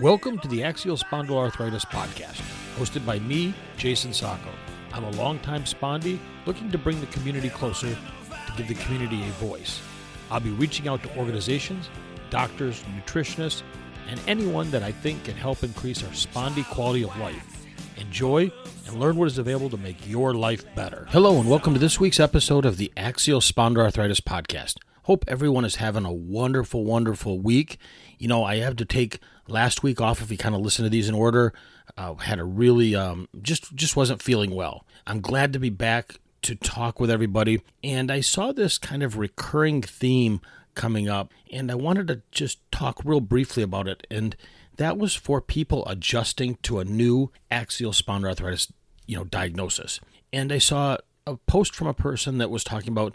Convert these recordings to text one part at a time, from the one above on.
Welcome to the Axial Spondyloarthritis Podcast, hosted by me, Jason Sacco. I'm a longtime spondy looking to bring the community closer to give the community a voice. I'll be reaching out to organizations, doctors, nutritionists, and anyone that I think can help increase our spondy quality of life. Enjoy and learn what is available to make your life better. Hello, and welcome to this week's episode of the Axial Spondyloarthritis Podcast. Hope everyone is having a wonderful, wonderful week. You know, I have to take last week off if you kind of listen to these in order. Uh, had a really um, just just wasn't feeling well. I'm glad to be back to talk with everybody, and I saw this kind of recurring theme coming up, and I wanted to just talk real briefly about it. And that was for people adjusting to a new axial spondyloarthritis, you know, diagnosis. And I saw a post from a person that was talking about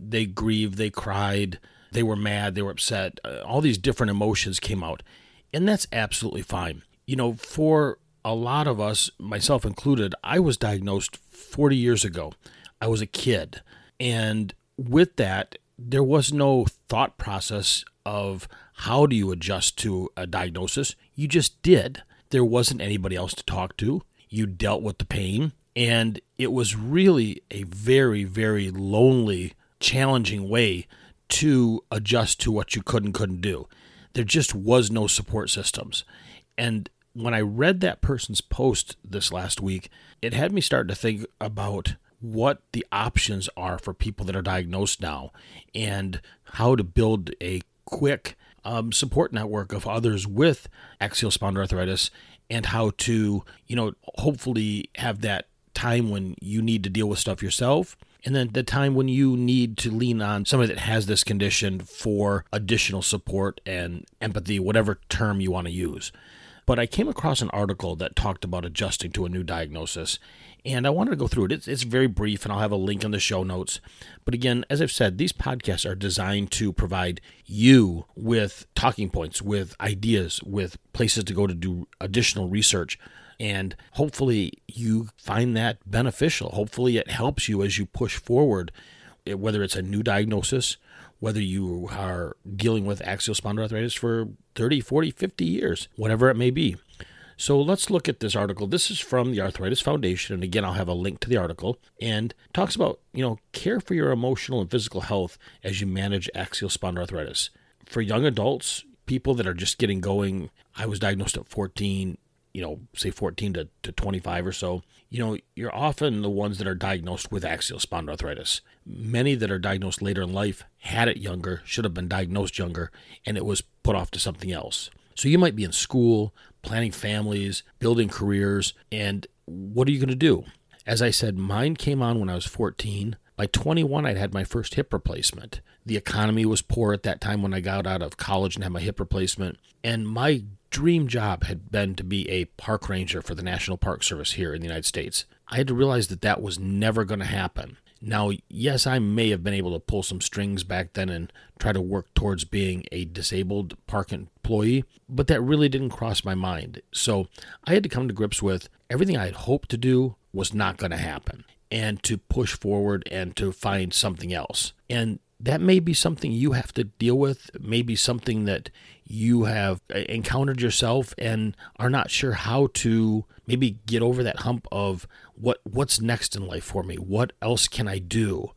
they grieved, they cried, they were mad, they were upset, uh, all these different emotions came out. And that's absolutely fine. You know, for a lot of us, myself included, I was diagnosed 40 years ago. I was a kid. And with that, there was no thought process of how do you adjust to a diagnosis? You just did. There wasn't anybody else to talk to. You dealt with the pain. And it was really a very, very lonely, challenging way to adjust to what you could and couldn't do. There just was no support systems. And when I read that person's post this last week, it had me start to think about what the options are for people that are diagnosed now and how to build a quick um, support network of others with axial spondyloarthritis and how to, you know, hopefully have that time when you need to deal with stuff yourself. And then the time when you need to lean on somebody that has this condition for additional support and empathy, whatever term you want to use. But I came across an article that talked about adjusting to a new diagnosis and I wanted to go through it. It's, it's very brief, and I'll have a link in the show notes. But again, as I've said, these podcasts are designed to provide you with talking points, with ideas, with places to go to do additional research. And hopefully, you find that beneficial. Hopefully, it helps you as you push forward, eh, whether it's a new diagnosis, whether you are dealing with axial spondyloarthritis for 30, 40, 50 years, whatever it may be. So let's look at this article. This is from the Arthritis Foundation, and again, I'll have a link to the article. And talks about you know care for your emotional and physical health as you manage axial spondyloarthritis for young adults, people that are just getting going. I was diagnosed at 14. You know, say 14 to, to 25 or so. You know, you're often the ones that are diagnosed with axial spondyloarthritis. Many that are diagnosed later in life had it younger, should have been diagnosed younger, and it was put off to something else. So you might be in school, planning families, building careers, and what are you going to do? As I said, mine came on when I was 14. By 21, I'd had my first hip replacement. The economy was poor at that time when I got out of college and had my hip replacement. And my dream job had been to be a park ranger for the National Park Service here in the United States. I had to realize that that was never going to happen. Now, yes, I may have been able to pull some strings back then and try to work towards being a disabled park employee, but that really didn't cross my mind. So I had to come to grips with everything I had hoped to do was not going to happen and to push forward and to find something else. And that may be something you have to deal with, maybe something that you have uh, encountered yourself and are not sure how to maybe get over that hump of what what's next in life for me? What else can I do?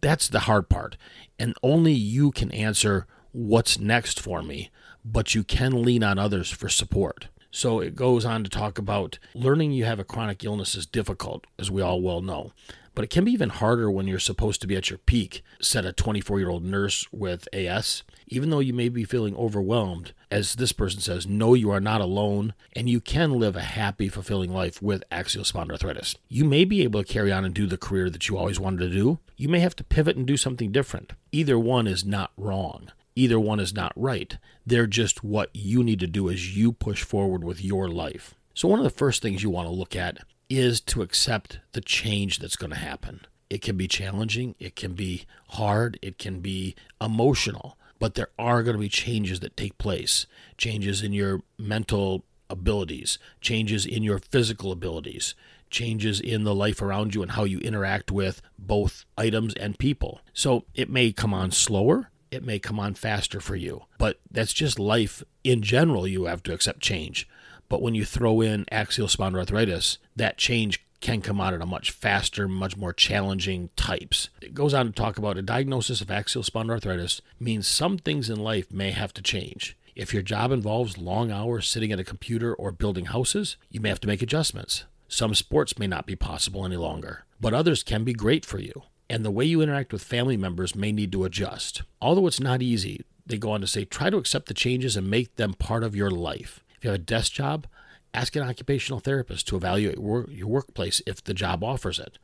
That's the hard part. And only you can answer what's next for me, but you can lean on others for support. So it goes on to talk about learning you have a chronic illness is difficult, as we all well know. But it can be even harder when you're supposed to be at your peak, said a 24 year old nurse with AS. Even though you may be feeling overwhelmed, as this person says, no, you are not alone and you can live a happy, fulfilling life with axial spondyloarthritis. You may be able to carry on and do the career that you always wanted to do. You may have to pivot and do something different. Either one is not wrong. Either one is not right. They're just what you need to do as you push forward with your life. So, one of the first things you want to look at is to accept the change that's going to happen. It can be challenging, it can be hard, it can be emotional, but there are going to be changes that take place changes in your mental abilities, changes in your physical abilities, changes in the life around you and how you interact with both items and people. So it may come on slower, it may come on faster for you. But that's just life in general. You have to accept change. But when you throw in axial spondyloarthritis, that change can come out at a much faster, much more challenging types. It goes on to talk about a diagnosis of axial spondyloarthritis means some things in life may have to change. If your job involves long hours sitting at a computer or building houses, you may have to make adjustments. Some sports may not be possible any longer, but others can be great for you. And the way you interact with family members may need to adjust. Although it's not easy, they go on to say try to accept the changes and make them part of your life. You have a desk job, ask an occupational therapist to evaluate your workplace if the job offers it.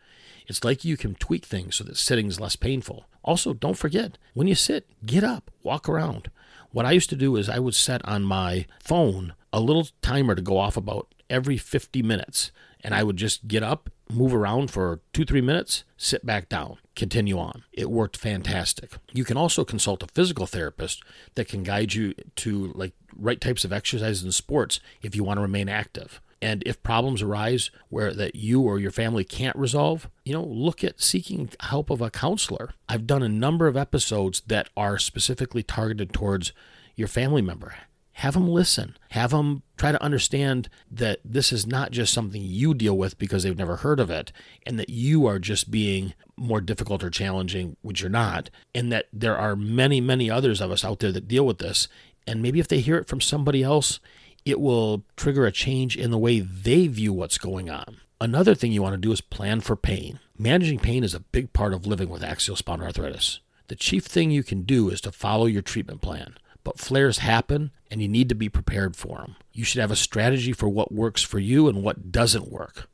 It's like you can tweak things so that sitting is less painful. Also, don't forget, when you sit, get up, walk around. What I used to do is I would set on my phone a little timer to go off about every 50 minutes. And I would just get up, move around for two, three minutes, sit back down, continue on. It worked fantastic. You can also consult a physical therapist that can guide you to like right types of exercises and sports if you want to remain active. And if problems arise where that you or your family can't resolve, you know, look at seeking help of a counselor. I've done a number of episodes that are specifically targeted towards your family member. Have them listen. Have them try to understand that this is not just something you deal with because they've never heard of it, and that you are just being more difficult or challenging, which you're not, and that there are many, many others of us out there that deal with this. And maybe if they hear it from somebody else, it will trigger a change in the way they view what's going on. Another thing you want to do is plan for pain. Managing pain is a big part of living with axial spondyloarthritis. The chief thing you can do is to follow your treatment plan. But flares happen and you need to be prepared for them. You should have a strategy for what works for you and what doesn't work.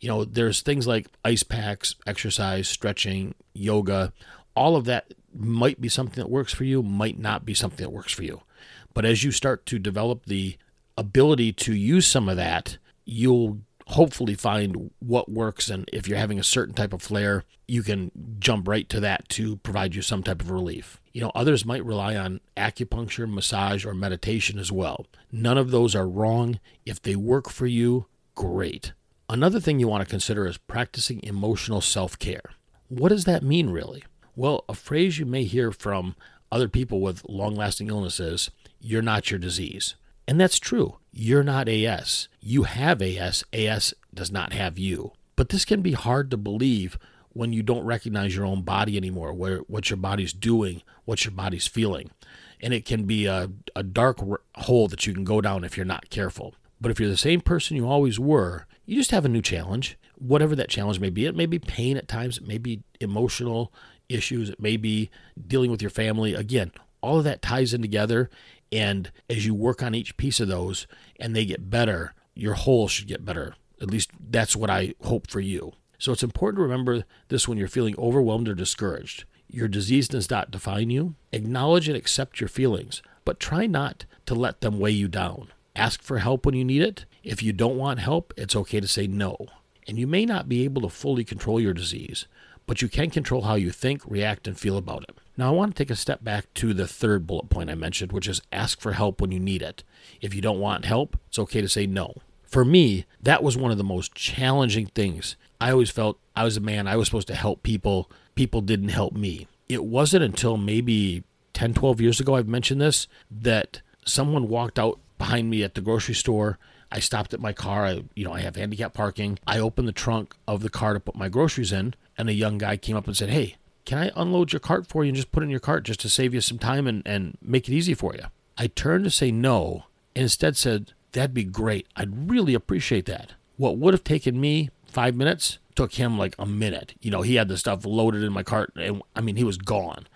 You know, there's things like ice packs, exercise, stretching, yoga. All of that might be something that works for you, might not be something that works for you. But as you start to develop the ability to use some of that, you'll hopefully find what works. And if you're having a certain type of flare, you can jump right to that to provide you some type of relief. You know, others might rely on acupuncture, massage, or meditation as well. None of those are wrong. If they work for you, great. Another thing you want to consider is practicing emotional self care. What does that mean, really? Well, a phrase you may hear from other people with long lasting illnesses you're not your disease. And that's true. You're not AS. You have AS. AS does not have you. But this can be hard to believe when you don't recognize your own body anymore, where what your body's doing, what your body's feeling. And it can be a, a dark hole that you can go down if you're not careful. But if you're the same person you always were, you just have a new challenge, whatever that challenge may be. It may be pain at times, it may be emotional issues, it may be dealing with your family. Again, all of that ties in together and as you work on each piece of those and they get better, your whole should get better. At least that's what I hope for you. So it's important to remember this when you're feeling overwhelmed or discouraged. Your disease does not define you. Acknowledge and accept your feelings, but try not to let them weigh you down. Ask for help when you need it. If you don't want help, it's okay to say no. And you may not be able to fully control your disease, but you can control how you think, react, and feel about it. Now, I want to take a step back to the third bullet point I mentioned, which is ask for help when you need it. If you don't want help, it's okay to say no. For me, that was one of the most challenging things. I always felt I was a man, I was supposed to help people. People didn't help me. It wasn't until maybe 10, 12 years ago, I've mentioned this, that someone walked out behind me at the grocery store. I stopped at my car. I, you know, I have handicap parking. I opened the trunk of the car to put my groceries in and a young guy came up and said, Hey, can I unload your cart for you and just put in your cart just to save you some time and, and make it easy for you? I turned to say no and instead said, That'd be great. I'd really appreciate that. What would have taken me five minutes took him like a minute. You know, he had the stuff loaded in my cart and I mean, he was gone.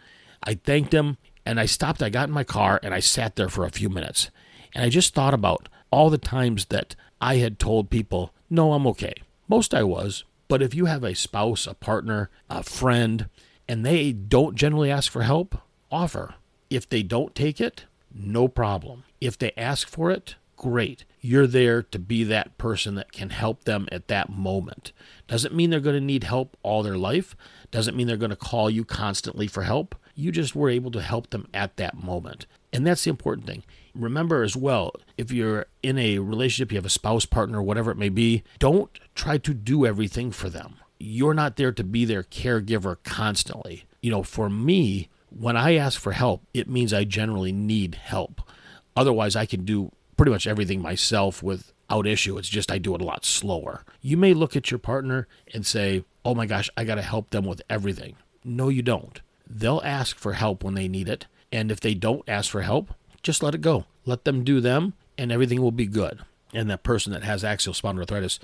I thanked him and I stopped. I got in my car and I sat there for a few minutes. And I just thought about all the times that I had told people, No, I'm okay. Most I was, but if you have a spouse, a partner, a friend, and they don't generally ask for help, offer. If they don't take it, no problem. If they ask for it, great. You're there to be that person that can help them at that moment. Doesn't mean they're going to need help all their life. Doesn't mean they're going to call you constantly for help. You just were able to help them at that moment. And that's the important thing. Remember as well, if you're in a relationship, you have a spouse, partner, whatever it may be, don't try to do everything for them. You're not there to be their caregiver constantly. You know, for me, When I ask for help, it means I generally need help. Otherwise, I can do pretty much everything myself without issue. It's just I do it a lot slower. You may look at your partner and say, oh my gosh, I got to help them with everything. No, you don't. They'll ask for help when they need it. And if they don't ask for help, just let it go. Let them do them, and everything will be good. And that person that has axial spondyloarthritis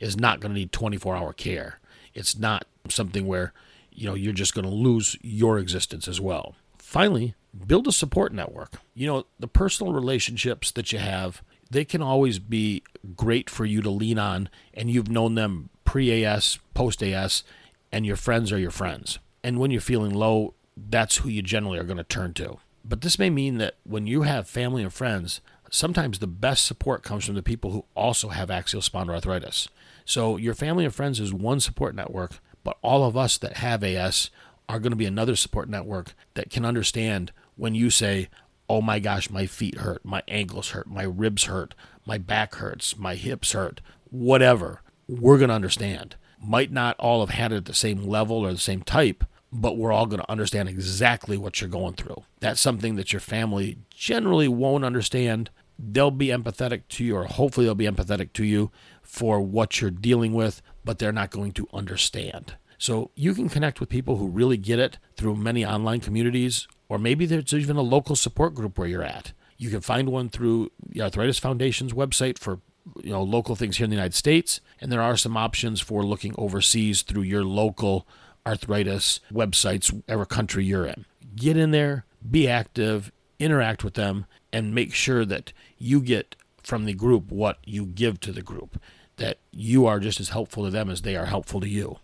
is not going to need 24 hour care. It's not something where you know you're just going to lose your existence as well. Finally, build a support network. You know, the personal relationships that you have, they can always be great for you to lean on and you've known them pre-AS, post-AS, and your friends are your friends. And when you're feeling low, that's who you generally are going to turn to. But this may mean that when you have family and friends, sometimes the best support comes from the people who also have axial spondyloarthritis. So your family and friends is one support network, but all of us that have AS are going to be another support network that can understand when you say, "Oh my gosh, my feet hurt, my ankles hurt, my ribs hurt, my back hurts, my hips hurt, whatever." We're going to understand. Might not all have had it at the same level or the same type, but we're all going to understand exactly what you're going through. That's something that your family generally won't understand. They'll be empathetic to you, or hopefully, they'll be empathetic to you for what you're dealing with, but they're not going to understand. So you can connect with people who really get it through many online communities, or maybe there's even a local support group where you're at. You can find one through the Arthritis Foundation's website for you know local things here in the United States, and there are some options for looking overseas through your local arthritis websites, whatever country you're in. Get in there, be active, interact with them, and make sure that you get from the group what you give to the group, that you are just as helpful to them as they are helpful to you.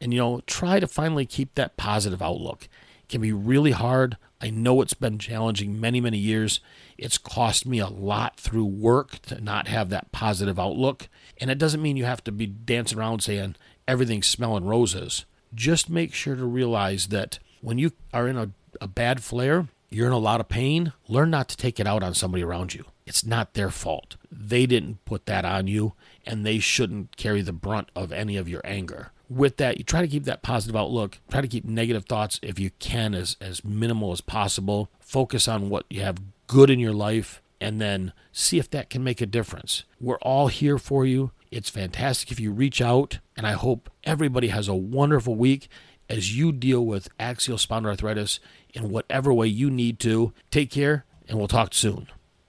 And, you know, try to finally keep that positive outlook. It can be really hard. I know it's been challenging many, many years. It's cost me a lot through work to not have that positive outlook. And it doesn't mean you have to be dancing around saying everything's smelling roses just make sure to realize that when you are in a, a bad flare, you're in a lot of pain, learn not to take it out on somebody around you. It's not their fault. They didn't put that on you, and they shouldn't carry the brunt of any of your anger. With that, you try to keep that positive outlook. Try to keep negative thoughts, if you can, as, as minimal as possible. Focus on what you have good in your life, and then see if that can make a difference. We're all here for you. It's fantastic if you reach out, and I hope everybody has a wonderful week as you deal with axial spondyloarthritis in whatever way you need to. Take care, and we'll talk soon.